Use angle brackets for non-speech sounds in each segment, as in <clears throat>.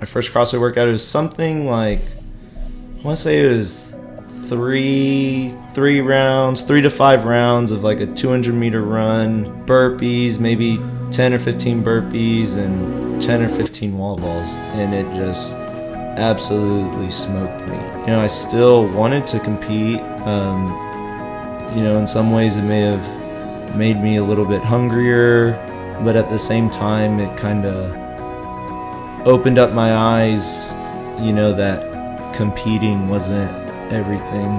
my first CrossFit workout. It was something like I want to say it was three three rounds, three to five rounds of like a 200 meter run, burpees, maybe 10 or 15 burpees, and 10 or 15 wall balls, and it just absolutely smoked me. You know, I still wanted to compete. Um, you know, in some ways, it may have made me a little bit hungrier, but at the same time, it kind of opened up my eyes, you know, that competing wasn't everything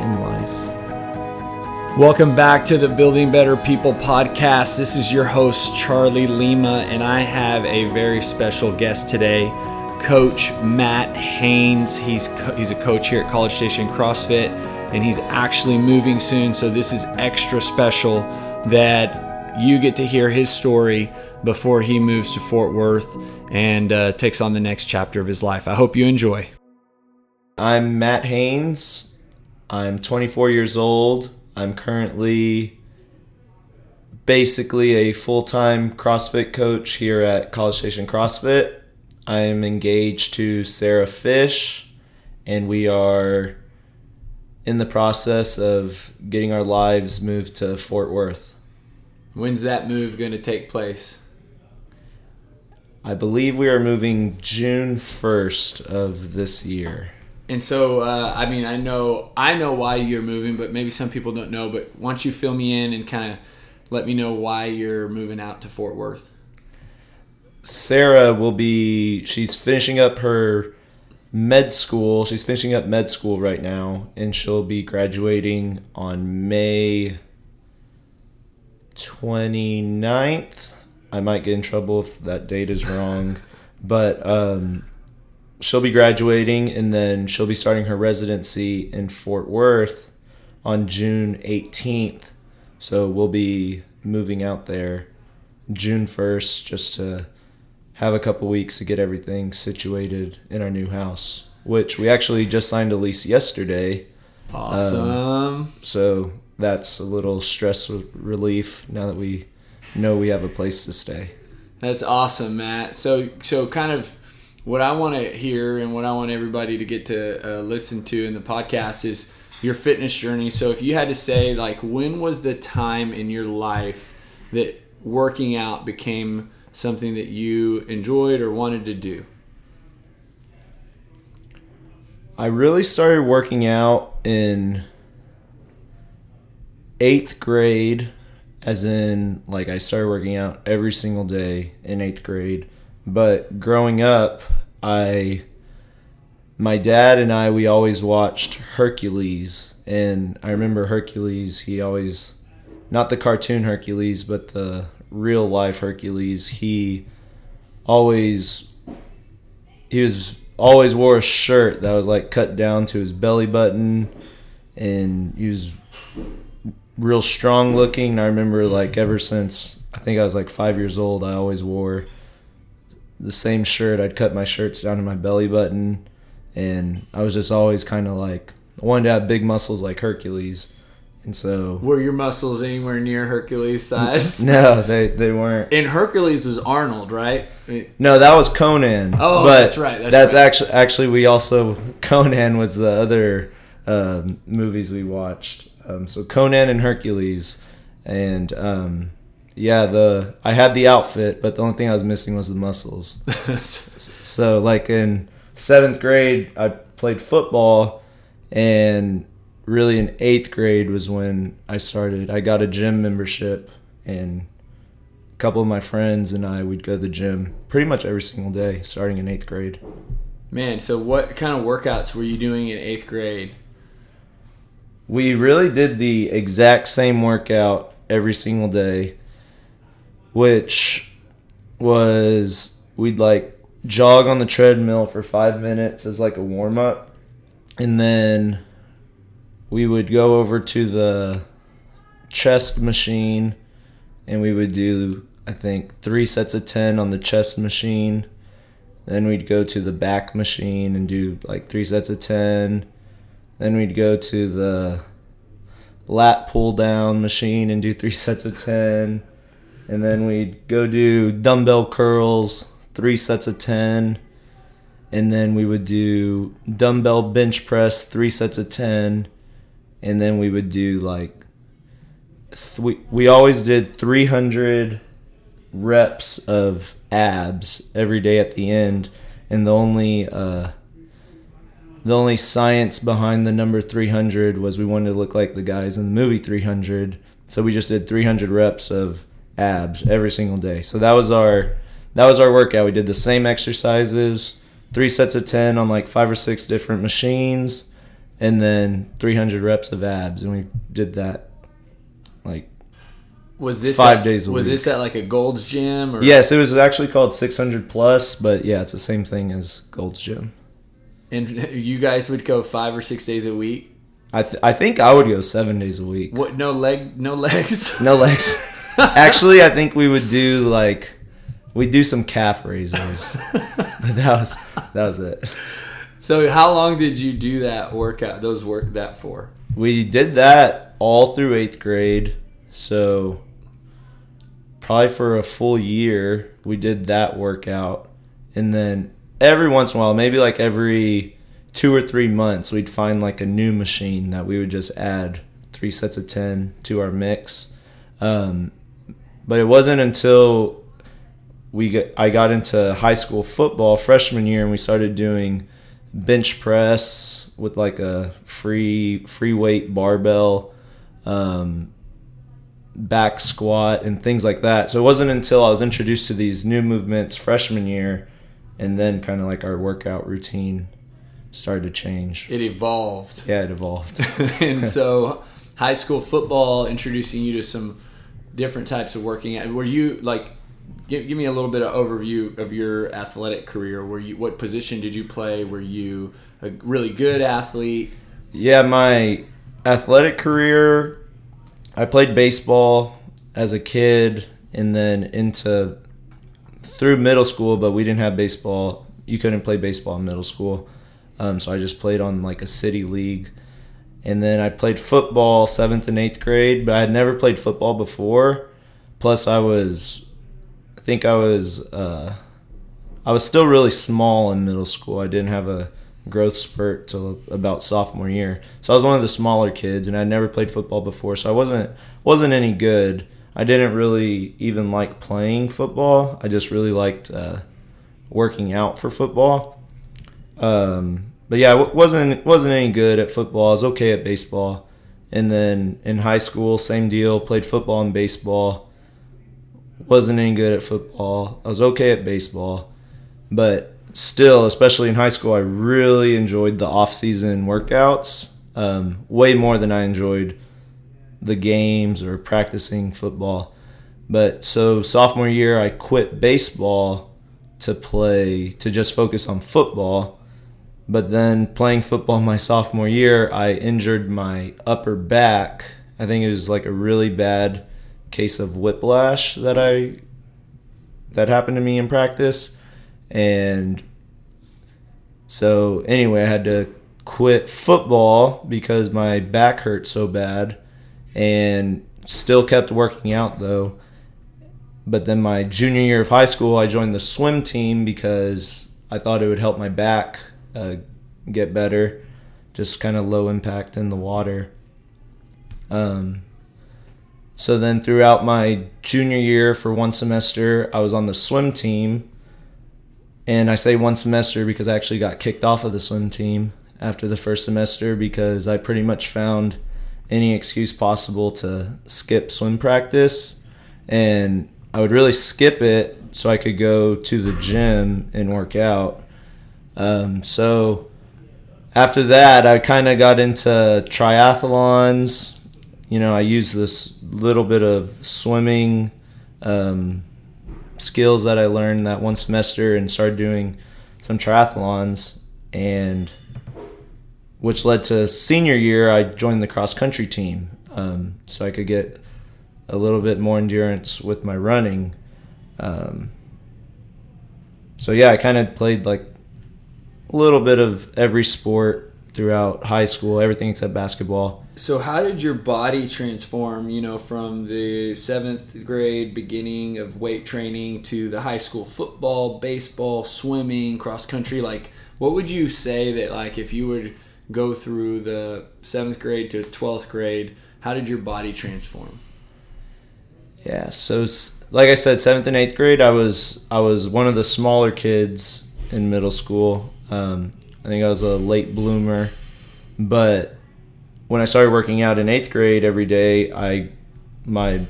in life. Welcome back to the Building Better People podcast. This is your host, Charlie Lima, and I have a very special guest today, Coach Matt Haynes. He's, co- he's a coach here at College Station CrossFit, and he's actually moving soon, so this is extra special that you get to hear his story before he moves to Fort Worth and uh, takes on the next chapter of his life. I hope you enjoy. I'm Matt Haynes. I'm 24 years old. I'm currently basically a full time CrossFit coach here at College Station CrossFit. I am engaged to Sarah Fish, and we are in the process of getting our lives moved to Fort Worth. When's that move going to take place? I believe we are moving June 1st of this year. And so, uh, I mean, I know I know why you're moving, but maybe some people don't know. But once you fill me in and kind of let me know why you're moving out to Fort Worth? Sarah will be. She's finishing up her med school. She's finishing up med school right now, and she'll be graduating on May 29th. I might get in trouble if that date is wrong, <laughs> but um, she'll be graduating and then she'll be starting her residency in Fort Worth on June 18th. So we'll be moving out there June 1st just to have a couple weeks to get everything situated in our new house, which we actually just signed a lease yesterday. Awesome. Um, so that's a little stress relief now that we know we have a place to stay. That's awesome, Matt. So so kind of what I want to hear and what I want everybody to get to uh, listen to in the podcast is your fitness journey. So if you had to say like when was the time in your life that working out became something that you enjoyed or wanted to do? I really started working out in eighth grade, as in, like, I started working out every single day in eighth grade. But growing up, I, my dad and I, we always watched Hercules. And I remember Hercules, he always, not the cartoon Hercules, but the real life Hercules, he always, he was always wore a shirt that was like cut down to his belly button and he was real strong looking. I remember like ever since I think I was like five years old, I always wore the same shirt. I'd cut my shirts down to my belly button, and I was just always kind of like I wanted to have big muscles like Hercules. And so were your muscles anywhere near Hercules size? <laughs> no, they they weren't. And Hercules was Arnold, right? I mean, no, that was Conan. Oh, but that's right. That's, that's right. actually actually we also <laughs> Conan was the other um, movies we watched. Um, so Conan and Hercules, and um, yeah, the I had the outfit, but the only thing I was missing was the muscles. <laughs> so like in seventh grade, I played football, and really in eighth grade was when I started. I got a gym membership, and a couple of my friends and I would go to the gym pretty much every single day, starting in eighth grade. Man, so what kind of workouts were you doing in eighth grade? We really did the exact same workout every single day, which was we'd like jog on the treadmill for five minutes as like a warm up, and then we would go over to the chest machine and we would do I think three sets of 10 on the chest machine. Then we'd go to the back machine and do like three sets of 10 then we'd go to the lat pull down machine and do three <laughs> sets of 10. And then we'd go do dumbbell curls, three sets of 10. and then we would do dumbbell bench press, three sets of 10, and then we would do like, th- we, we always did 300 reps of abs every day at the end, and the only, uh, the only science behind the number 300 was we wanted to look like the guys in the movie 300 so we just did 300 reps of abs every single day. So that was our that was our workout. We did the same exercises three sets of 10 on like five or six different machines and then 300 reps of abs and we did that like Was this Five at- days a Was week. this at like a Gold's Gym or? Yes it was actually called 600 plus but yeah it's the same thing as gold's gym And <laughs> you guys would go five or six days a week. I, th- I think i would go seven days a week What? No leg, no legs. <laughs> No legs. Actually, I think we would do like we do some calf raises. <laughs> but that was that was it. So how long did you do that workout? Those work that for? We did that all through eighth grade, so probably for a full year we did that workout, and then every once in a while, maybe like every two or three months, we'd find like a new machine that we would just add three sets of ten to our mix. Um, but it wasn't until we get, I got into high school football freshman year and we started doing bench press with like a free free weight barbell um, back squat and things like that. So it wasn't until I was introduced to these new movements freshman year and then kind of like our workout routine started to change. It evolved. Yeah, it evolved. <laughs> and so high school football introducing you to some different types of working out. Were you like give, give me a little bit of overview of your athletic career. Were you what position did you play? Were you a really good athlete? Yeah, my athletic career, I played baseball as a kid and then into through middle school, but we didn't have baseball. You couldn't play baseball in middle school. Um, so I just played on like a city league. And then I played football seventh and eighth grade, but I had never played football before. Plus, I was, I think I was, uh, I was still really small in middle school. I didn't have a growth spurt till about sophomore year. So I was one of the smaller kids, and I'd never played football before, so I wasn't wasn't any good. I didn't really even like playing football. I just really liked uh, working out for football. Um, but yeah, wasn't wasn't any good at football. I was okay at baseball, and then in high school, same deal. Played football and baseball. Wasn't any good at football. I was okay at baseball, but still, especially in high school, I really enjoyed the off-season workouts um, way more than I enjoyed the games or practicing football. But so sophomore year, I quit baseball to play to just focus on football. But then playing football my sophomore year, I injured my upper back. I think it was like a really bad case of whiplash that I that happened to me in practice. And so anyway, I had to quit football because my back hurt so bad and still kept working out though. But then my junior year of high school, I joined the swim team because I thought it would help my back uh, get better, just kind of low impact in the water. Um, so then throughout my junior year for one semester, I was on the swim team. And I say one semester because I actually got kicked off of the swim team after the first semester because I pretty much found any excuse possible to skip swim practice. And I would really skip it so I could go to the gym and work out. Um, so after that, I kind of got into triathlons. You know, I used this little bit of swimming um, skills that I learned that one semester and started doing some triathlons. And which led to senior year, I joined the cross country team um, so I could get a little bit more endurance with my running. Um, so yeah, I kind of played like a little bit of every sport throughout high school, everything except basketball. so how did your body transform you know from the seventh grade beginning of weight training to the high school football baseball swimming cross country like what would you say that like if you would go through the seventh grade to 12th grade how did your body transform Yeah, so like I said, seventh and eighth grade, I was I was one of the smaller kids in middle school. Um, I think I was a late bloomer, but when I started working out in eighth grade every day, I my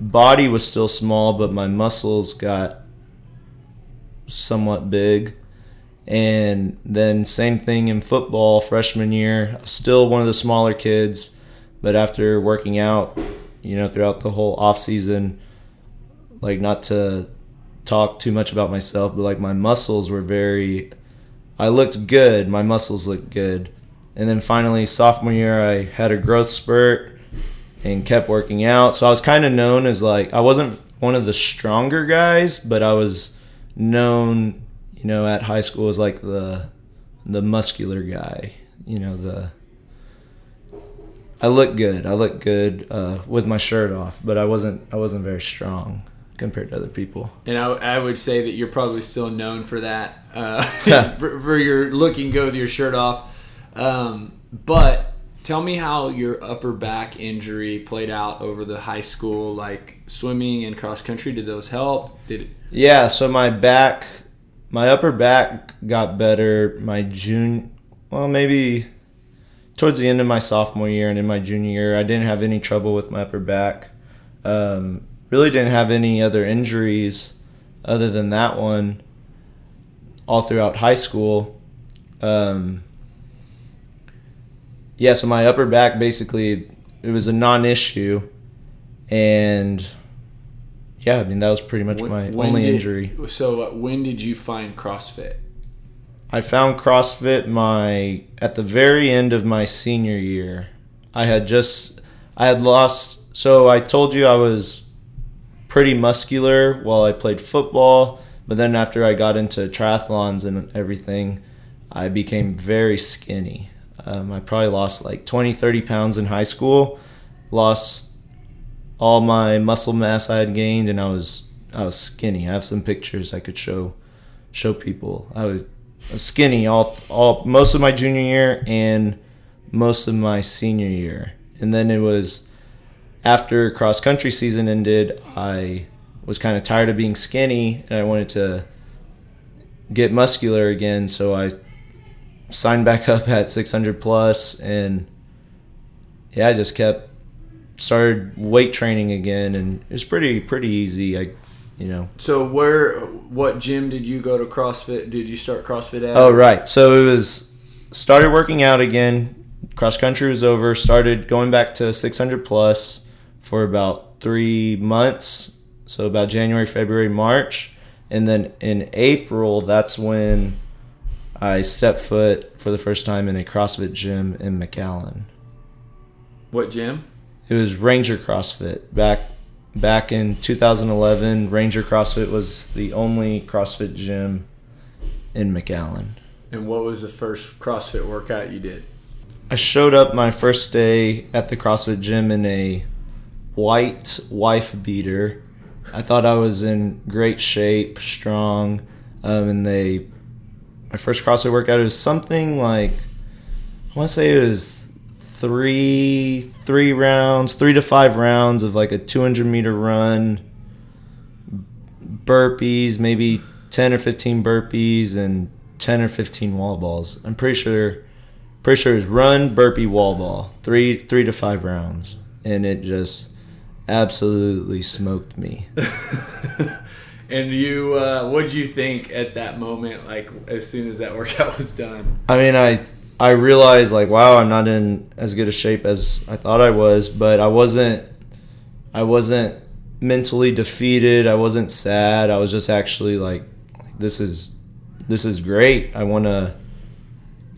body was still small, but my muscles got somewhat big. And then same thing in football freshman year, still one of the smaller kids, but after working out, you know, throughout the whole off season, like not to talk too much about myself, but like my muscles were very I looked good, my muscles looked good. And then finally sophomore year I had a growth spurt and kept working out. So I was kind of known as like I wasn't one of the stronger guys, but I was known, you know, at high school was like the the muscular guy, you know, the I look good. I look good uh, with my shirt off, but I wasn't. I wasn't very strong compared to other people. and I, I would say that you're probably still known for that uh, <laughs> <laughs> for, for your looking good with your shirt off um, but tell me how your upper back injury played out over the high school like swimming and cross country did those help did it Yeah. So my back, my upper back got better. My June, well, maybe towards the end of my sophomore year and in my junior year, I didn't have any trouble with my upper back. Um, really didn't have any other injuries other than that one all throughout high school. Um, yeah, so my upper back basically it was a non-issue, and yeah, I mean that was pretty much When- my when only did- injury. so uh, when did you find CrossFit? I found CrossFit my at the very end of my senior year. I had just I had lost so I told you I was pretty muscular while I played football, but then after I got into triathlons and everything, I became very skinny. Um, I probably lost like 20, 30 pounds in high school, lost all my muscle mass I had gained, and I was I was skinny. I have some pictures I could show show people. I was skinny all all most of my junior year and most of my senior year, and then it was after cross country season ended. I was kind of tired of being skinny, and I wanted to get muscular again. So I signed back <laughs> up at 600 plus, and yeah, I just kept started weight training again, and it was pretty pretty easy. I, you know, So where what gym did you go to CrossFit? Did you start CrossFit at? Oh right. So it was started working out again. Cross country was over. Started going back to 600 plus for about three months. So about January, February, March, and then in April, that's when I stepped foot for the first time in a CrossFit gym in McAllen. What gym? It was Ranger CrossFit back back in 2011. Ranger CrossFit was the only CrossFit gym in McAllen. And what was the first CrossFit workout you did? I showed up my first day at the CrossFit gym in a white wife beater. I thought I was in great shape, strong, um, and they my first CrossFit workout it was something like I want to say it was three three rounds, three to five rounds of like a 200 meter run, burpees, maybe 10 or 15 burpees, and 10 or 15 wall balls. I'm pretty sure pretty sure it was run, burpee, wall ball, three three to five rounds, and it just absolutely smoked me. <laughs> And you, uh, what did you think at that moment? Like as soon as that workout <laughs> was done? I mean, I I realized like, wow, I'm not in as good a shape as I thought I was, but I wasn't I wasn't mentally defeated. I wasn't sad. I was just actually like, this is this is great. I want to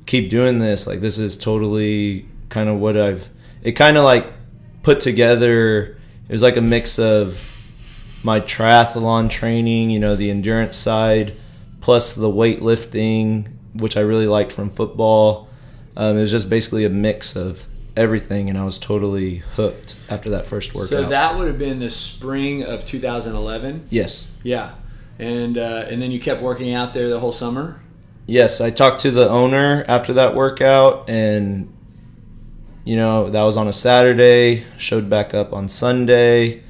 keep doing this. Like this is totally kind of what I've. It kind of like put together. It was like a mix of my triathlon training, you know, the endurance side, plus the weightlifting, which I really liked from football. Um, it was just basically a mix of everything, and I was totally hooked after that first workout. So that would have been the spring of 2011. yes, Yeah, and uh, and then you kept working out there the whole summer. yes, I talked to the owner after that workout, and you know that was on a Saturday. Showed back up on Sunday,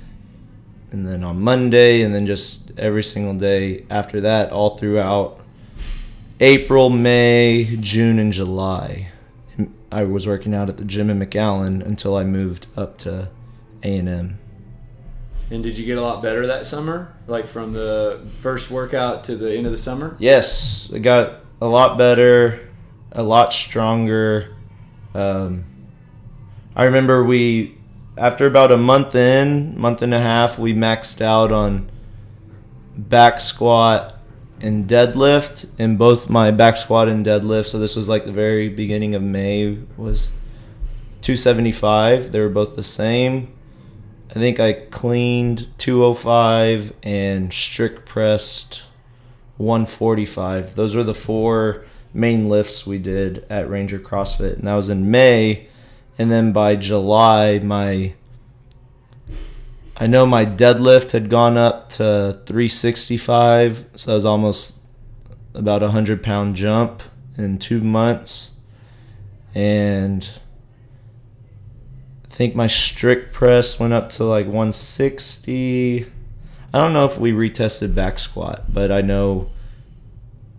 and then on Monday, and then just every single day after that, all throughout April, May, June, and July. I was working out at the gym in McAllen until I moved up to A and M. And did you get a lot better that summer, like from the first workout to the end of the summer? Yes, I got a lot better, a lot stronger. Um, I remember we, after about a month in, month and a half, we maxed out on back squat and deadlift, and both my back squat and deadlift. So this was like the very beginning of May was 275. They were both the same. I think I cleaned 205 and strict pressed 145. Those are the four main lifts we did at Ranger CrossFit, and that was in May. And then by July, my I know my deadlift had gone up to 365, so that was almost about a hundred pound jump in two months, and I think my strict press went up to like 160. I don't know if we retested back squat, but I know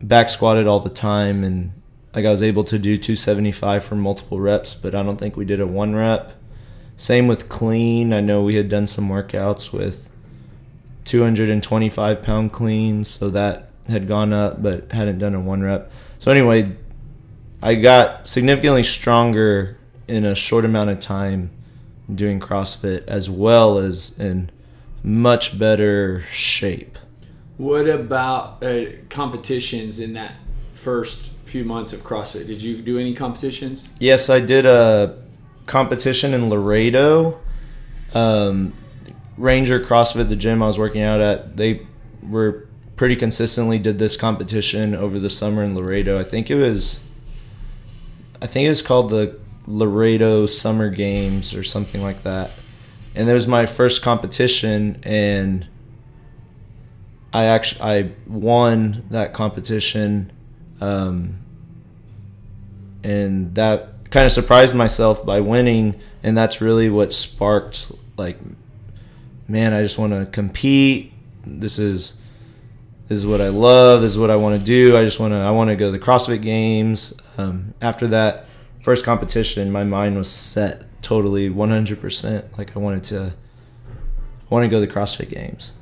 back squatted all the time and like I was able to do 275 for multiple reps, but I don't think we did a one rep. Same with clean. I know we had done some workouts with 225 pound cleans, so that had gone up, but hadn't done a one rep. So anyway, I got significantly stronger in a short amount of time doing CrossFit, as well as in much better shape. What about uh, competitions in that first few months of CrossFit? Did you do any competitions? Yes, I did a competition in Laredo. Um, Ranger CrossFit, the gym I was working out at, they were pretty consistently did this competition over the summer in Laredo. I think it was, I think it was called the Laredo Summer Games or something like that. And it was my first competition, and I actually I won that competition, um, and that kind of surprised myself by winning, and that's really what sparked like, man, I just want to compete. This is this is what I love. This is what I want to do. I just want to I want to go to the CrossFit Games. Um, after that first competition, my mind was set totally 100%. Like I wanted to I want to go to the CrossFit Games.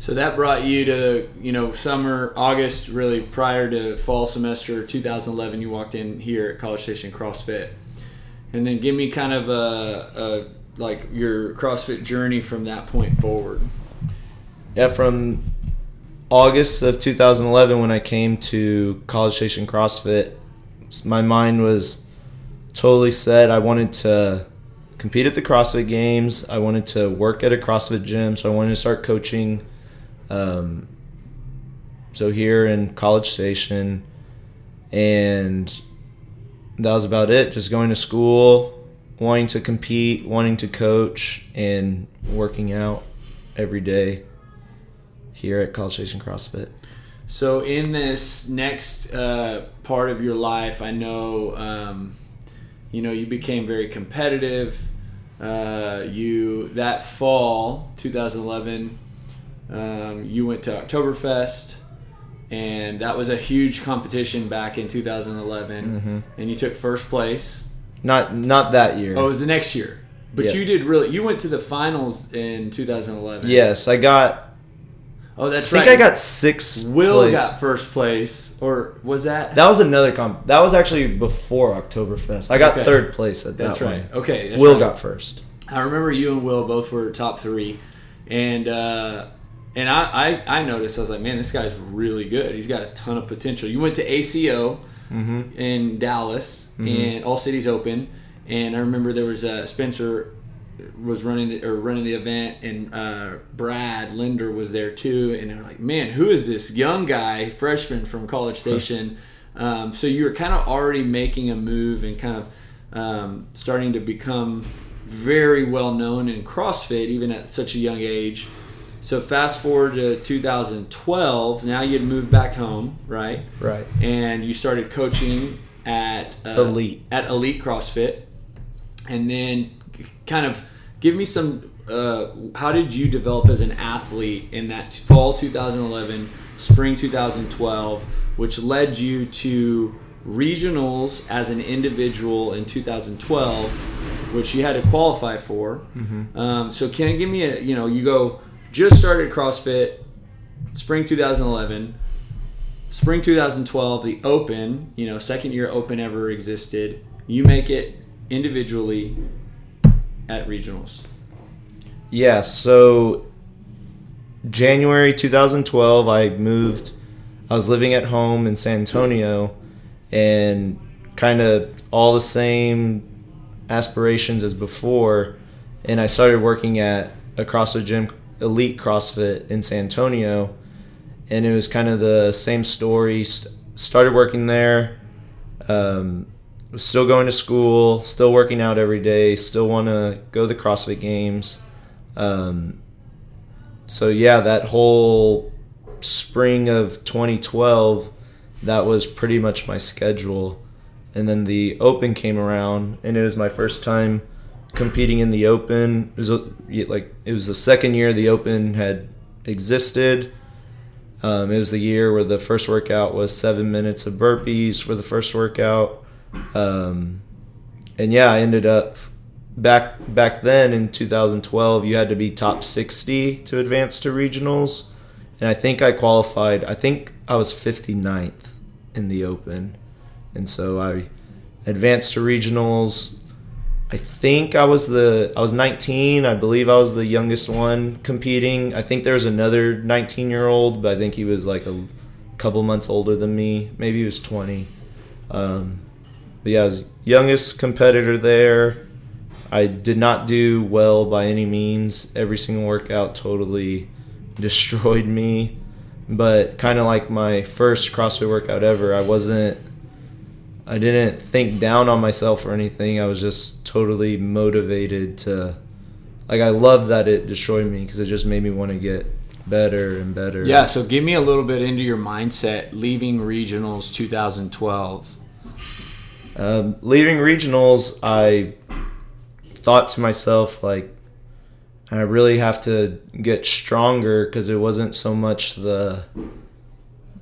So that brought you to, you know, summer, August, really prior to fall semester 2011. You walked in here at College Station CrossFit. And then give me kind of a, a like your CrossFit journey from that point forward. Yeah, from August of 2011 when I came to College Station CrossFit, my mind was totally set. I wanted to compete at the CrossFit Games. I wanted to work at a CrossFit gym, so I wanted to start coaching. Um, so here in College Station, and that was about it. Just going to school, wanting to compete, wanting to coach, and working out every day here at College Station CrossFit. So in this next uh, part of your life, I know, um, you know, you became very competitive. Uh, you that fall, 2011, um, you went to Oktoberfest, and that was a huge competition back in 2011, and you took first place. Not not that year. Oh, it was the next year, but Yeah. you did really. You went to the finals in 2011. yes, I got. Oh, that's right. I think right. I got six. Will place. got first place, or was that? That was another comp. That was actually before Oktoberfest. I got Okay. third place at That's that right. one. Okay, that's Will right. got first. I remember you and Will both were top three, and uh, and I, I I noticed I was like, man, this guy's really good. He's got a ton of potential. You went to ACO Mm-hmm. in Dallas and All Cities Open, and I remember there was uh, Spencer was running the, or running the event, and uh, Brad Linder was there too, and they're like, man, who is this young guy, freshman from College Station? um, so you were kind of already making a move and kind of um, starting to become very well known in CrossFit, even at such a young age. So fast forward to 2012. Now you'd moved back home, right? Right. And you started coaching at uh, Elite. at Elite CrossFit, and then kind of give me some. Uh, how did you develop as an athlete in that fall 2011, spring 2012, which led you to regionals as an individual in 2012, which you had to qualify for. Um, so can you give me a you know you go just started CrossFit, spring 2011, spring 2012, the Open, you know second year Open ever existed. You make it individually at regionals. Yeah, so January 2012, I moved. I was living at home in San Antonio and kind of all the same aspirations as before. And I started working at a CrossFit gym, Elite CrossFit in San Antonio. And it was kind of the same story. St- started working there. Um, was still going to school, still working out every day, still want to go to the CrossFit Games. Um, so yeah, that whole spring of 2012, that was pretty much my schedule. And then the Open came around, and it was my first time competing in the Open. It was a- like it was the second year the Open had existed. Um, it was the year where the first workout was seven minutes of burpees for the first workout. Um, and yeah, I ended up back back then in 2012. You had to be top 60 to advance to regionals, and I think I qualified. I think I was 59th in the Open, and so I advanced to regionals. I think I was the I was 19. I believe I was the youngest one competing. I think there was another 19 year old, but I think he was like a couple months older than me. Maybe he was 20. Um, but yeah, I was youngest competitor there. I did not do well by any means. Every single workout totally <laughs> destroyed me. But kind of like my first CrossFit workout ever, I wasn't I didn't think down on myself or anything. I was just totally motivated to like I love that it destroyed me because it just made me want to get better and better. Yeah, so give me a little bit into your mindset leaving regionals 2012. Um, leaving regionals, I thought to myself like I really have to get stronger because it wasn't so much the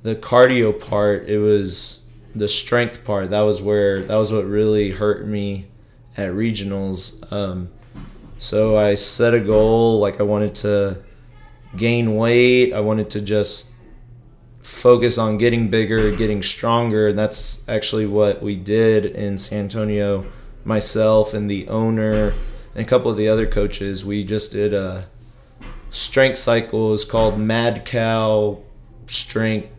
the cardio part; it was the strength part. That was where that was what really hurt me at regionals. Um, so I set a goal like I wanted to gain weight. I wanted to just focus on getting bigger, getting stronger, and that's actually what we did in San Antonio. Myself and the owner and a couple of the other coaches, we just did a strength cycle. It's called Mad Cow Strength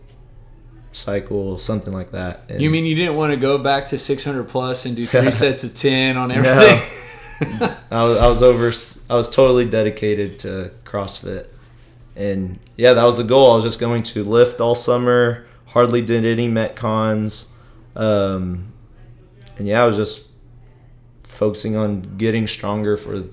Cycle, something like that. And You mean you didn't want to go back to 600 plus and do <laughs> three sets of 10 on No. everything? <laughs> <laughs> I was, I was over. I was totally dedicated to CrossFit, and yeah, that was the goal. I was just going to lift all summer. Hardly did any metcons, um, and yeah, I was just focusing on getting stronger for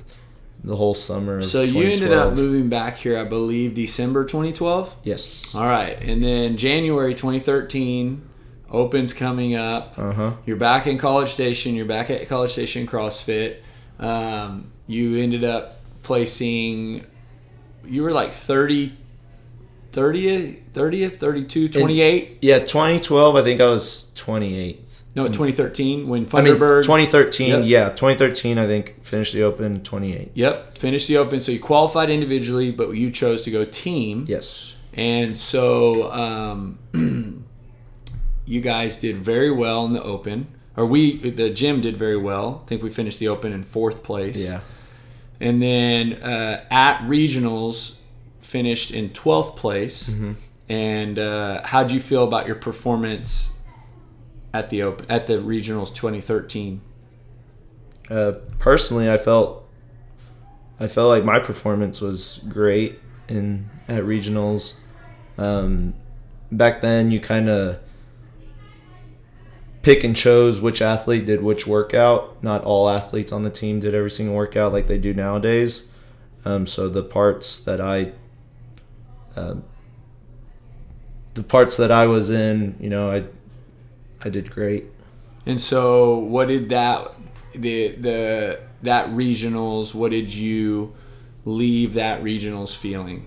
the whole summer. So you ended up moving back here, I believe, December 2012. Yes. All right, and then January 2013, Opens coming up. Uh huh. You're back in College Station. You're back at College Station CrossFit. Um, you ended up placing. You were like 30, 30th, 30th, 32, 28. Yeah, 2012. I think I was 28th. No, 2013 when I mean, 2013. Yep. Yeah, 2013. I think finished the Open 28. Yep, finished the Open. So you qualified individually, but you chose to go team. Yes. And so um, <clears throat> you guys did very well in the Open. Or we, the gym did very well. I think we finished the Open in fourth place. Yeah. And then uh, at regionals, finished in 12th place. Mm-hmm. And uh, how'd you feel about your performance at the Open, at the regionals 2013? Uh, personally, I felt I felt like my performance was great in at regionals. Um, back then, you kind of pick and chose which athlete did which workout. Not all athletes on the team did every single workout like they do nowadays. Um, so the parts that I, uh, the parts that I was in, you know, I, I did great. And so, what did that the the that regionals? What did you leave that regionals feeling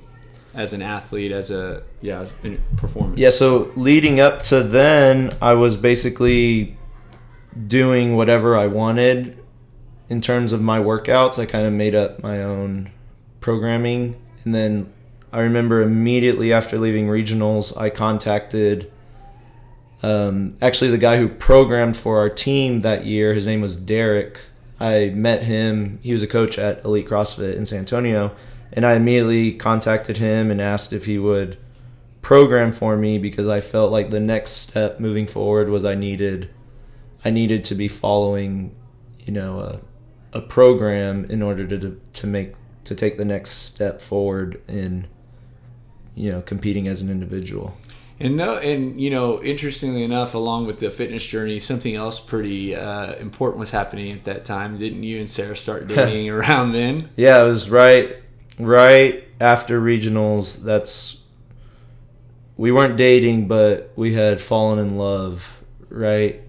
as an athlete, as a yeah, as a performance? Yeah, so leading up to then, I was basically doing whatever I wanted in terms of my workouts. I kind of made up my own programming. And then I remember immediately after leaving regionals, I contacted um, actually the guy who programmed for our team that year. His name was Derek. I met him. He was a coach at Elite CrossFit in San Antonio. And I immediately contacted him and asked if he would program for me because I felt like the next step moving forward was I needed I needed to be following, you know, a, a program in order to to make to take the next step forward in you know competing as an individual. And no, and you know, interestingly enough, along with the fitness journey, something else pretty uh, important was happening at that time. Didn't you and Sarah start <laughs> dating around then? Yeah, it was right, right after regionals. That's we weren't dating, but we had fallen in love, right?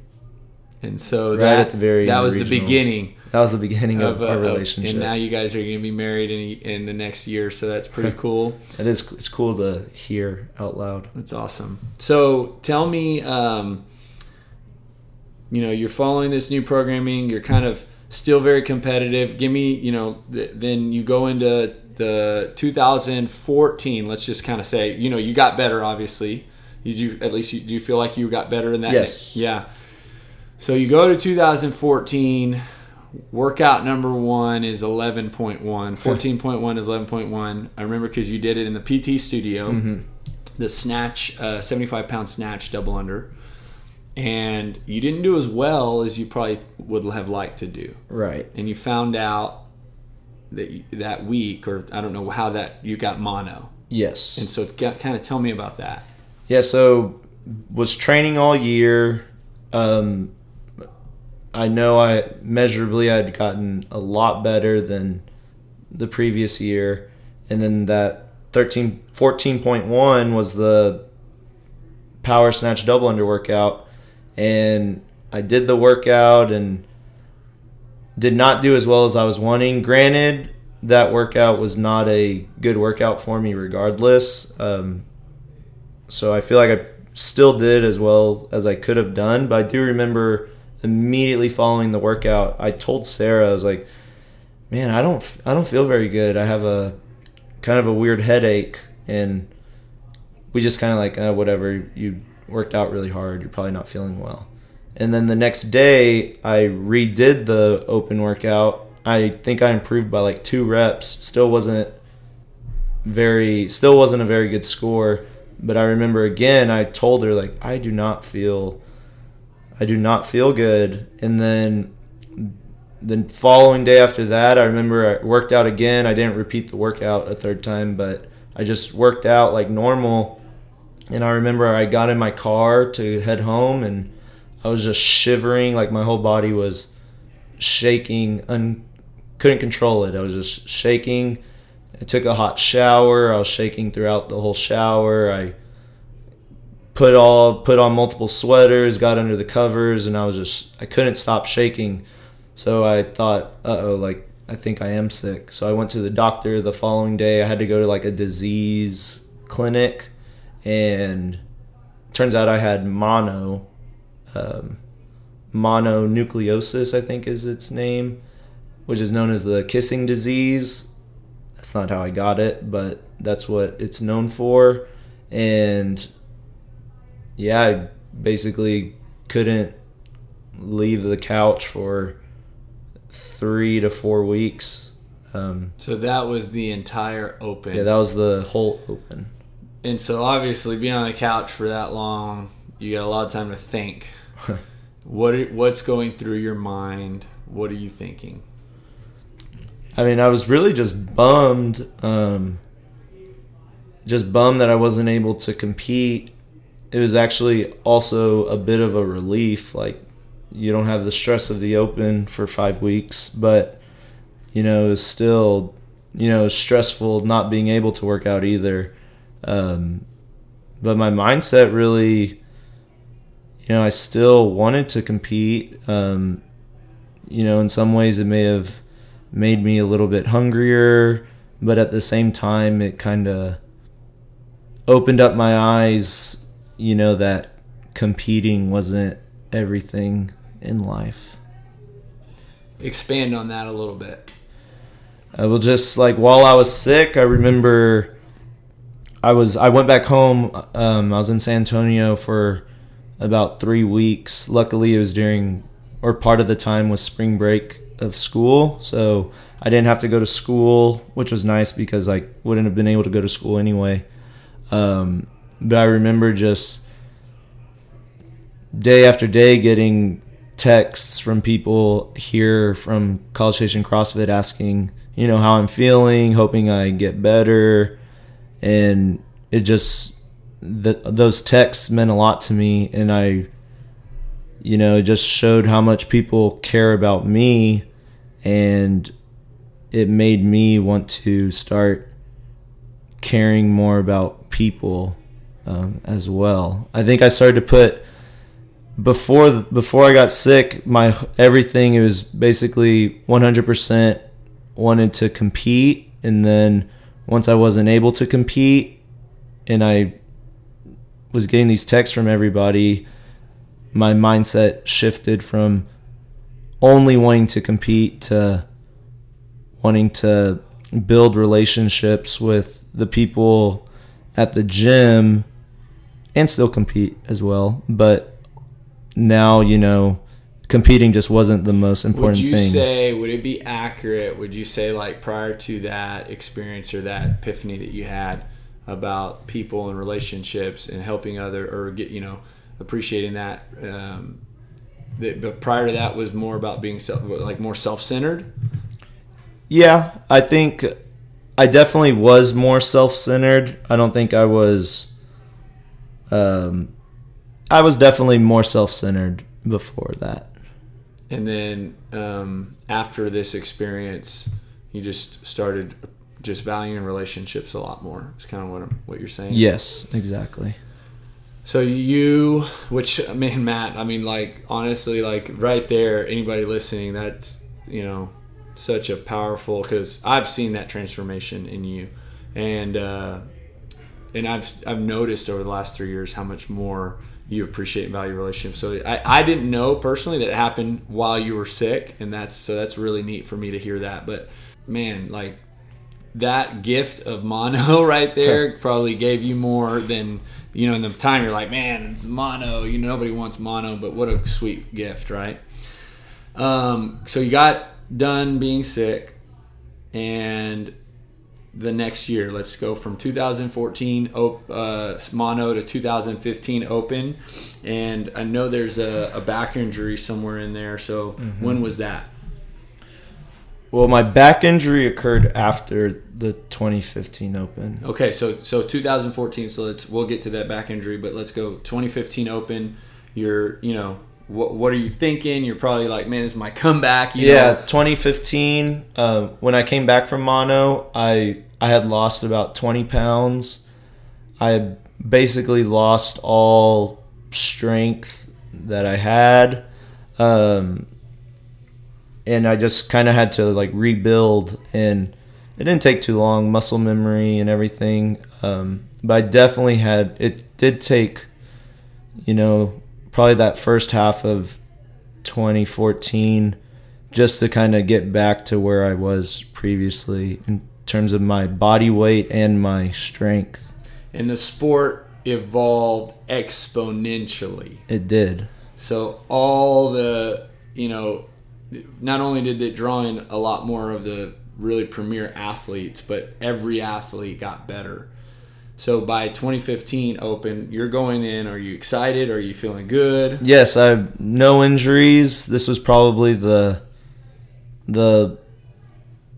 And so Right that at the very that was of the beginning That was the beginning of, of, our uh, relationship. and now you guys are going to be married in in the next year, so that's pretty <laughs> cool. it is it's cool to hear out loud. That's awesome. So tell me, um, you know, you're following this new programming. You're kind of still very competitive. Give me, you know, th- then you go into the 2014. Let's just kind of say, you know, you got better. Obviously, did you at least you, do you feel like you got better in that? Yes. Yeah. So you go to 2014. Workout number one is 11.1. 14.1 is 11.1. I remember because you did it in the PT studio the snatch, uh, 75 pound snatch double under. And you didn't do as well as you probably would have liked to do. Right. And you found out that you, that week, or I don't know how that you got mono. Yes. And so, kind of tell me about that. Yeah, so was training all year. Um, I know I measurably I'd gotten a lot better than the previous year, and then that 13 14.1 was the power snatch double under workout, and I did the workout and did not do as well as I was wanting. Granted, that workout was not a good workout for me, regardless. Um, so I feel like I still did as well as I could have done. But I do remember immediately following the workout, I told Sarah, I was like, "Man, I don't, I don't feel very good. I have a kind of a weird headache." And we just kind of like, uh, whatever. You worked out really hard. You're probably not feeling well. And then the next day, I redid the open workout. I think I improved by like two reps. Still wasn't very, still wasn't a very good score. But I remember again, I told her like, I do not feel, I do not feel good. And then the following day after that, I remember I worked out again. I didn't repeat the workout a third time, but I just worked out like normal. And I remember I got in my car to head home and I was just shivering, like my whole body was shaking, un- couldn't control it. I was just shaking. I took a hot shower. I was shaking throughout the whole shower. I put all put on multiple sweaters, got under the covers, and I was just I couldn't stop shaking. So I thought, uh oh, like I think I am sick. So I went to the doctor the following day. I had to go to like a disease clinic, and turns out I had mono, um, mononucleosis, I think is its name, which is known as the kissing disease. That's not how I got it, but that's what it's known for. And yeah, I basically couldn't leave the couch for three to four weeks. Um, So that was the entire open. yeah, that was the whole open. and so obviously being on the couch for that long, you got a lot of time to think. <laughs> what are- what's going through your mind? What are you thinking? I mean, I was really just bummed, um, just bummed that I wasn't able to compete it was actually also a bit of a relief. Like you don't have the stress of the open for five weeks, but you know, still you know stressful not being able to work out either. Um, but my mindset really, you know, I still wanted to compete. Um, you know, in some ways, it may have made me a little bit hungrier, but at the same time, it kind of opened up my eyes, you know, that competing wasn't everything in life. Expand on that a little bit. I will just like while I was sick, I remember I was I went back home. Um, I was in San Antonio for about three weeks. Luckily, it was during or part of the time was spring break of school, so I didn't have to go to school, which was nice because I wouldn't have been able to go to school anyway. Um, but I remember just day after day getting texts from people here from College Station CrossFit asking, you know, how I'm feeling, hoping I get better, and it just that those texts meant a lot to me, and I, you know, just showed how much people care about me, and it made me want to start caring more about people um, as well. I think I started to put before before I got sick, my everything it was basically 100% wanted to compete, and then once I wasn't able to compete, and I was getting these texts from everybody, my mindset shifted from only wanting to compete to wanting to build relationships with the people at the gym and still compete as well. But now, you know, competing just wasn't the most important thing. would you thing. say would it be accurate would you say like prior to that experience or that epiphany that you had about people and relationships and helping other or get you know appreciating that um, that but prior to that was more about being self like more self-centered yeah, I think I definitely was more self-centered. I don't think I was um I was definitely more self-centered before that. and then um, after this experience you just started just valuing relationships a lot more it's kind of what, I'm- what you're saying Yes, exactly. So you, which I mean, <laughs> Matt, I mean, like honestly, like right there, anybody listening, that's you know, such a powerful because I've seen that transformation in you, and uh, and I've I've noticed over the last three years how much more you appreciate and value relationships. So I, I didn't know personally that it happened while you were sick, and that's so that's really neat for me to hear that. But man, like that gift of mono <laughs> right there probably gave you more than you know in the time you're like man it's mono you know nobody wants mono but what a sweet gift right um, so you got done being sick and the next year let's go from 2014 op- uh, mono to 2015 open and i know there's a, a back injury somewhere in there so when was that Well, my back injury occurred after the 2015 Open. Okay, so so 2014. So let's we'll get to that back injury, but let's go 2015 Open. You're you know what what are you thinking? You're probably like, man, this is my comeback. You yeah, know? 2015. Uh, when I came back from mono, I I had lost about 20 pounds. I basically lost all strength that I had, um, and I just kind of had to like rebuild. And it didn't take too long, muscle memory and everything. Um, but I definitely had. It did take, you know, probably that first half of 2014 just to kind of get back to where I was previously in terms of my body weight and my strength. And the sport evolved exponentially. It did. So all the you know, not only did it draw in a lot more of the really premier athletes, but every athlete got better. So by 2015 Open, you're going in. Are you excited? Are you feeling good? Yes, I have no injuries. This was probably the the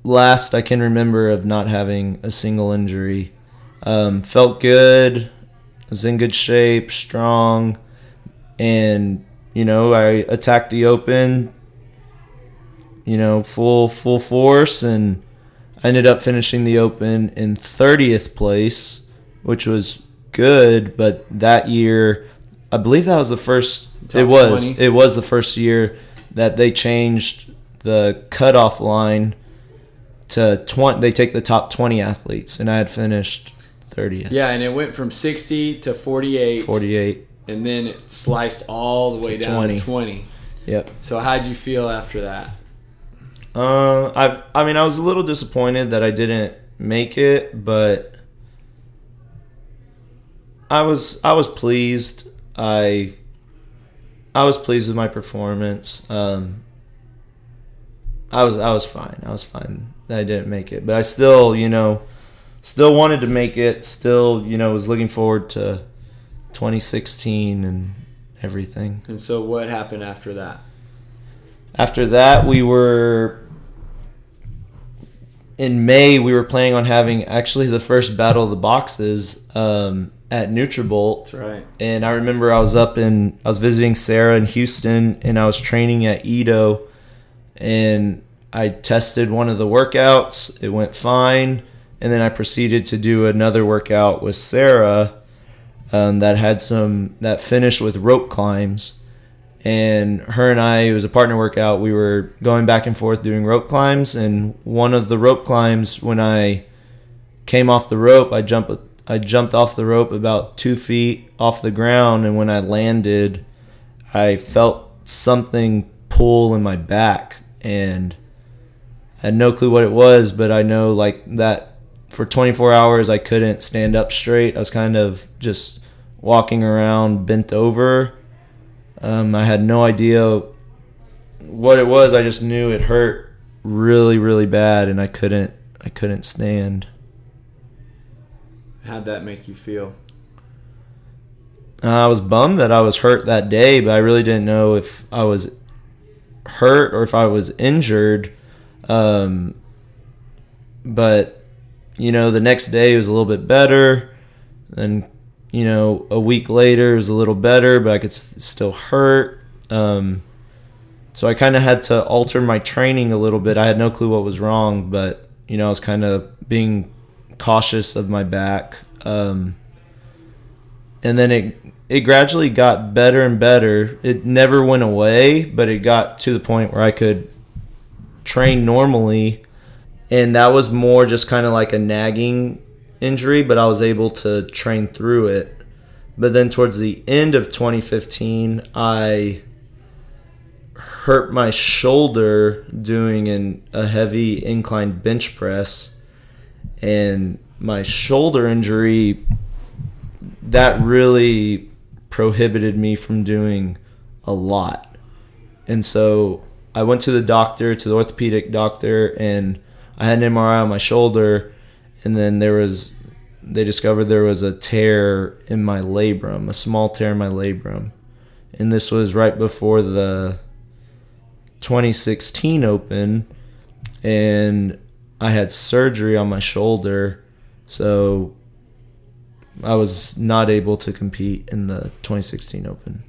last I can remember of not having a single injury. Um, felt good. was in good shape, strong, and you know I attacked the open, you know full full force, and I ended up finishing the open in 30th place, which was good. But that year, I believe that was the first. Top it was 20. it was the first year that they changed the cutoff line to 20 they take the top 20 athletes and i had finished 30th Yeah, and it went from 60 to 48, 48 and then it sliced all the way To down 20. to 20. yep So how'd you feel after that? uh, I've, i mean i was a little disappointed that i didn't make it but i was i was pleased. I i was pleased with my performance. Um, i was i was fine. I was fine i didn't make it but i still you know still wanted to make it still you know was looking forward to 2016 and everything. And so what happened after that? after that we were in may we were planning on having actually the first battle of the boxes um, at nutrabolt That's right. and i remember i was up in i was visiting sarah in houston and i was training at edo and i tested one of the workouts it went fine and then i proceeded to do another workout with sarah um, that had some that finished with rope climbs and her and I, it was a partner workout. We were going back and forth doing rope climbs, and one of the rope climbs, when I came off the rope, I jumped, I jumped off the rope about two feet off the ground, and when I landed, I felt something pull in my back, and I had no clue what it was, but I know like that for 24 hours I couldn't stand up straight. I was kind of just walking around bent over. Um, I had no idea what it was. I just knew it hurt really, really bad, and I couldn't. I couldn't stand. How'd that make you feel? Uh, I was bummed that I was hurt that day, but I really didn't know if I was hurt or if I was injured. Um, but you know, the next day was a little bit better. Then you know, a week later was a little better, but I could s- still hurt. Um, so I kind of had to alter my training a little bit. I had no clue what was wrong, but you know, I was kind of being cautious of my back. Um, and then it it gradually got better and better. It never went away, but it got to the point where I could train normally, and that was more just kind of like a nagging injury, but I was able to train through it. But then towards the end of 2015, I hurt my shoulder doing an, a heavy incline bench press, and my shoulder injury that really prohibited me from doing a lot. And so I went to the doctor, to the orthopedic doctor, and I had an MRI on my shoulder, and then there was they discovered there was a tear in my labrum, a small tear in my labrum. And this was right before the 2016 Open, and I had surgery on my shoulder, so I was not able to compete in the 2016 Open.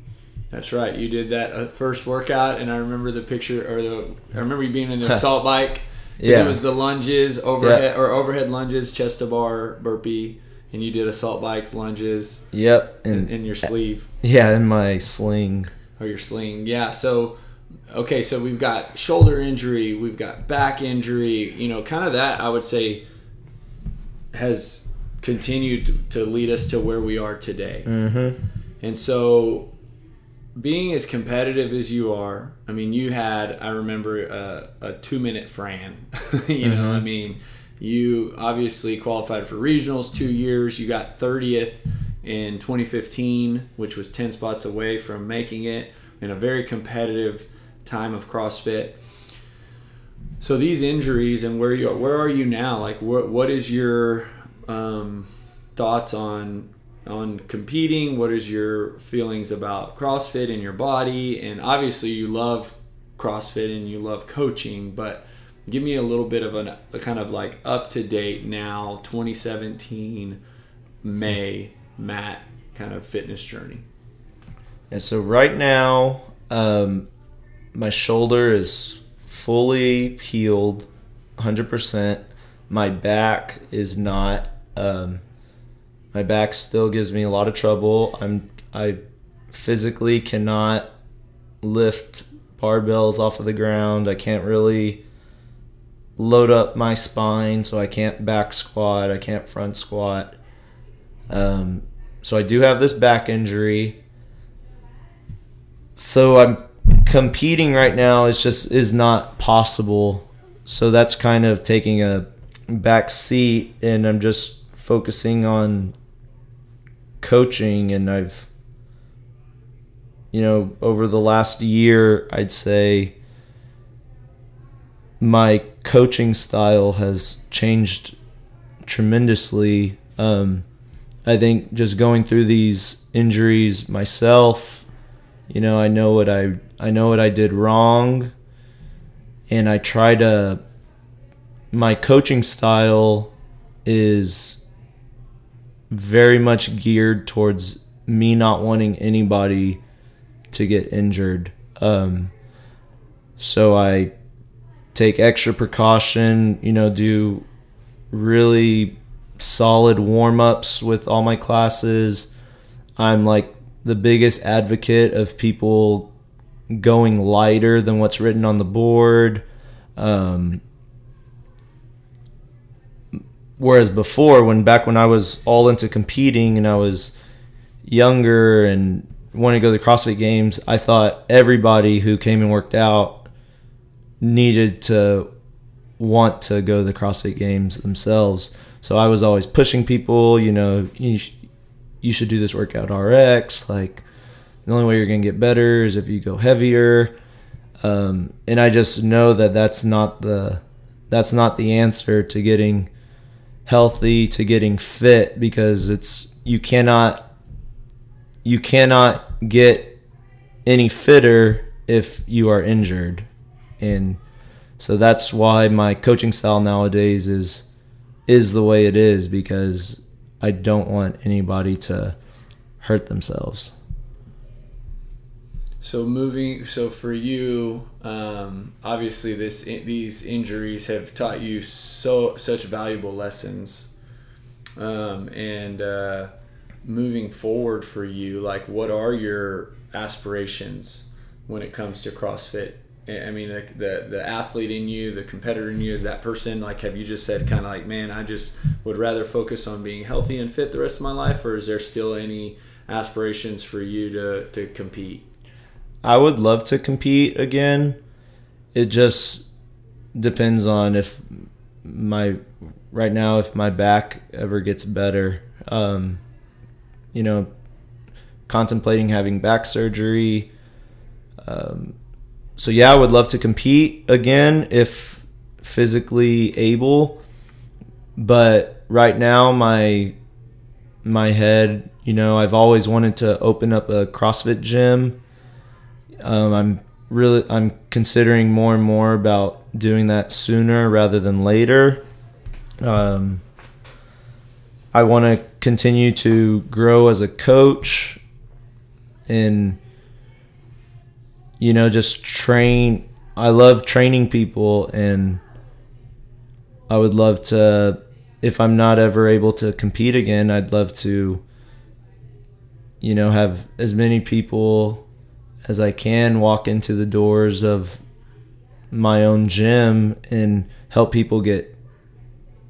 That's right. You did that uh, first workout, and I remember the picture, or the I remember you being in the assault bike. Yeah. It was the lunges, overhead or overhead lunges, chest to bar, burpee, and you did assault bikes, lunges, Yep, in, and in your sleeve yeah, in my sling. or your sling. Yeah. So, okay. So we've got shoulder injury, we've got back injury. You know, kind of that I would say has continued to- lead us to where we are today. Mm-hmm. And so, being as competitive as you are, I mean, you had, I remember, a, a two minute Fran. <laughs> you know, I mean, you obviously qualified for regionals two years. You got 30th in 2015, which was 10 spots away from making it in a very competitive time of CrossFit. So these injuries and where you are, where are you now? Like, what what is your um, thoughts on on competing? What is your feelings about CrossFit in your body? And obviously, you love CrossFit and you love coaching, but give me a little bit of an, a kind of like up to date now, 2017 May Matt kind of fitness journey? And so right now, um, my shoulder is fully healed, hundred percent. My back is not. Um, my back still gives me a lot of trouble. I'm I physically cannot lift barbells off of the ground. I can't really load up my spine, so I can't back squat. I can't front squat. Um, so I do have this back injury. So I'm competing right now. is just is not possible. So that's kind of taking a back seat, and I'm just focusing on coaching. And I've, you know, over the last year, I'd say my coaching style has changed tremendously. Um, I think just going through these injuries myself, you know, I know what I I know what I did wrong, and I try to. My coaching style is very much geared towards me not wanting anybody to get injured. Um, so I take extra precaution, you know, do really solid warm ups with all my classes. I'm like the biggest advocate of people going lighter than what's written on the board. Um, whereas before, when back when I was all into competing and I was younger and wanted to go to the CrossFit Games, I thought everybody who came and worked out needed to want to go to the CrossFit Games themselves. So I was always pushing people, you know, you, you should do this workout RX. Like, the only way you're going to get better is if you go heavier. Um, and I just know that that's not the that's not the answer to getting healthy to getting fit because it's you cannot you cannot get any fitter if you are injured and so that's why my coaching style nowadays is is the way it is because I don't want anybody to hurt themselves. So moving, so for you, um, obviously this these injuries have taught you so such valuable lessons, um, and uh, moving forward for you, like what are your aspirations when it comes to CrossFit? I mean, the, the the athlete in you, the competitor in you, is that person like? Have you just said kind of like, man, I just would rather focus on being healthy and fit the rest of my life, or is there still any aspirations for you to to compete? I would love to compete again. It just depends on if my right now if my back ever gets better. Um, you know, contemplating having back surgery. Um, so yeah, I would love to compete again if physically able. But right now, my my head, you know, I've always wanted to open up a CrossFit gym um, I'm really I'm considering more and more about doing that sooner rather than later. Um, I want to continue to grow as a coach and you know just train I love training people and I would love to if I'm not ever able to compete again I'd love to you know have as many people as I can walk into the doors of my own gym and help people get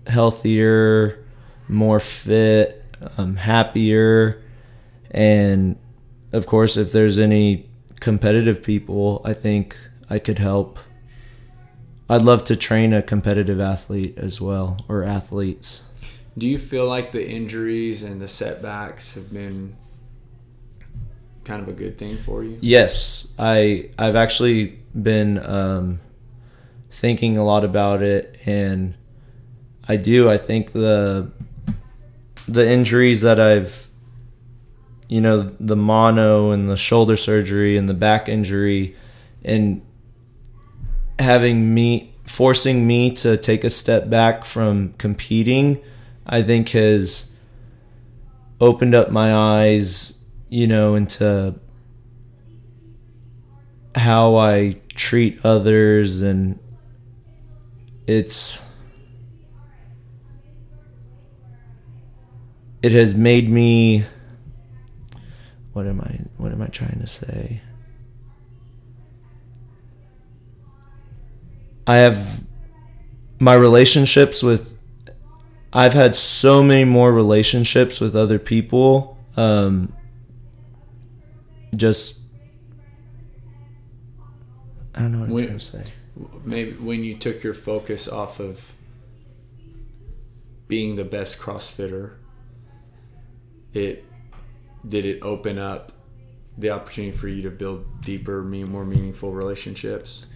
healthier, more fit, um, happier, and of course, if there's any competitive people, I think I could help. I'd love to train a competitive athlete as well, or athletes. Do you feel like the injuries and the setbacks have been kind of a good thing for you? Yes, I I've actually been um, thinking a lot about it, and I do. I think the the injuries that I've, you know, the mono and the shoulder surgery and the back injury, and having me forcing me to take a step back from competing, I think has opened up my eyes, you know, into how I treat others and it's it has made me what am I what am I trying to say? I have my relationships with I've had so many more relationships with other people um just I don't know what I'm When- trying to say. maybe when you took your focus off of being the best crossfitter it did it open up the opportunity for you to build deeper more meaningful relationships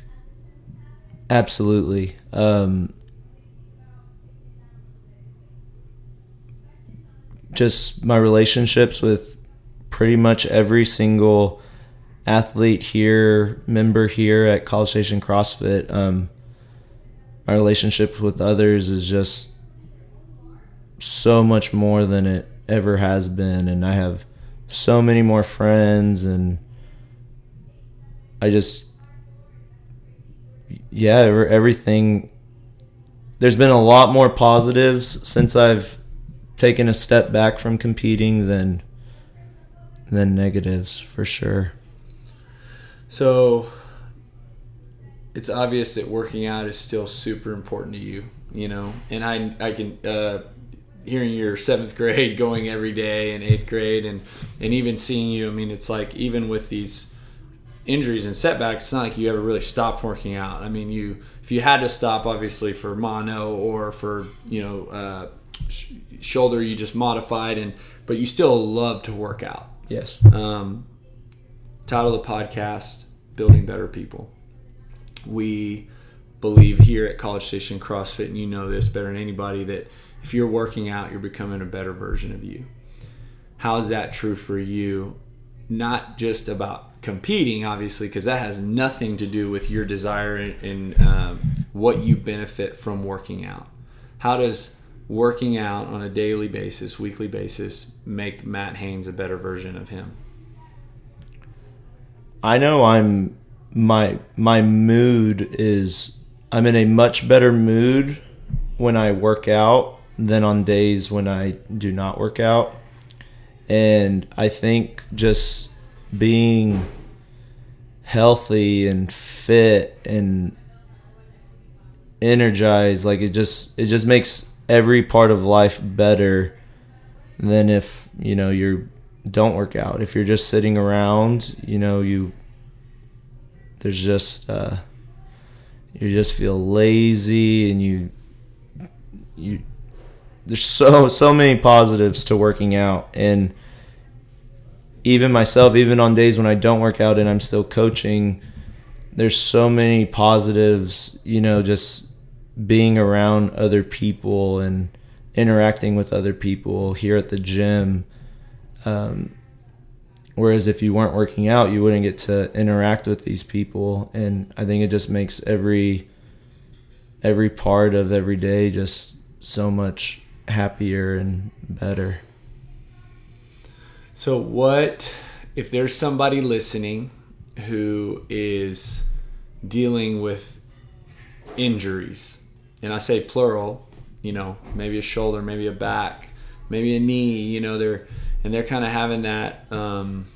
Absolutely. Um, just my relationships with pretty much every single athlete here, member here at College Station CrossFit. Um, my relationship with others is just so much more than it ever has been, and I have so many more friends, and I just yeah, everything. There's been a lot more positives since I've taken a step back from competing than than negatives for sure. So it's obvious that working out is still super important to you, you know. And I I can uh, hearing your seventh grade going every day and eighth grade and and even seeing you. I mean, it's like even with these injuries and setbacks, it's not like you ever really stopped working out. I mean, you if you had to stop, obviously for mono or for you know uh, sh- shoulder, you just modified and but you still love to work out. Yes. Um, title of the podcast Building Better People. We believe here at College Station CrossFit, and you know this better than anybody, that if you're working out, you're becoming a better version of you. How is that true for you? Not just about competing, obviously, because that has nothing to do with your desire and, um, what you benefit from working out. How does working out on a daily basis, weekly basis, make Matt Haynes a better version of him? I know I'm my my mood is I'm in a much better mood when I work out than on days when I do not work out. And I think just being healthy and fit and energized like it just it just makes every part of life better than if you know you don't work out if you're just sitting around you know you there's just uh you just feel lazy and you you there's so so many positives to working out. And even myself even on days when I don't work out and I'm still coaching there's so many positives you know just being around other people and interacting with other people here at the gym. Um, whereas if you weren't working out you wouldn't get to interact with these people. And i think it just makes every every part of every day just so much happier and better So, what if there's somebody listening who is dealing with injuries? And I say plural, you know, maybe a shoulder, maybe a back, maybe a knee, you know, they're and they're kind of having that um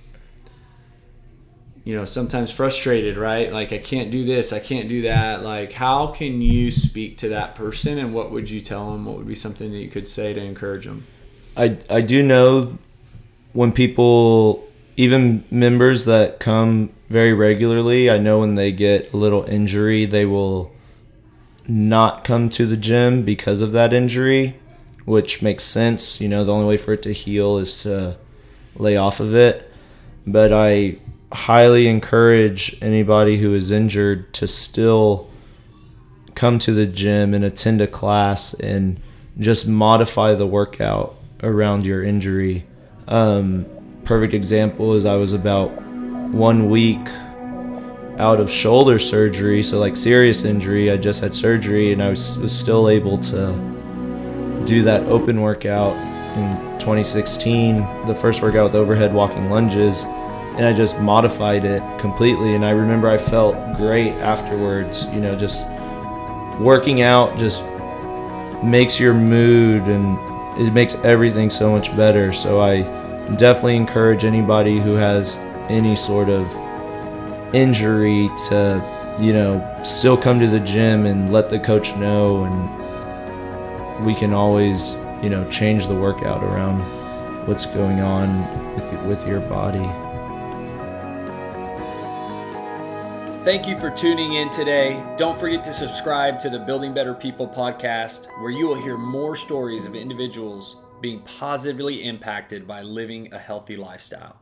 you know, sometimes frustrated, right? Like I can't do this, I can't do that. Like how can you speak to that person and what would you tell them? What would be something that you could say to encourage them? I I do know when people even members that come very regularly, I know when they get a little injury, they will not come to the gym because of that injury, which makes sense. You know, the only way for it to heal is to lay off of it. But I highly encourage anybody who is injured to still come to the gym and attend a class and just modify the workout around your injury. Um, perfect example is I was about one week out of shoulder surgery, so like serious injury. I just had surgery and I was, was still able to do that open workout in 2016, the first workout with overhead walking lunges, and I just modified it completely. And I remember I felt great afterwards, you know, just working out just makes your mood and it makes everything so much better. So I definitely encourage anybody who has any sort of injury to, you know, still come to the gym and let the coach know and we can always, you know, change the workout around what's going on with with your body. Thank you for tuning in today. Don't forget to subscribe to the Building Better People podcast, where you will hear more stories of individuals being positively impacted by living a healthy lifestyle.